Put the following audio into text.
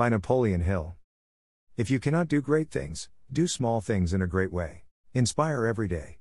By Napoleon Hill. If you cannot do great things, do small things in a great way. Inspire every day.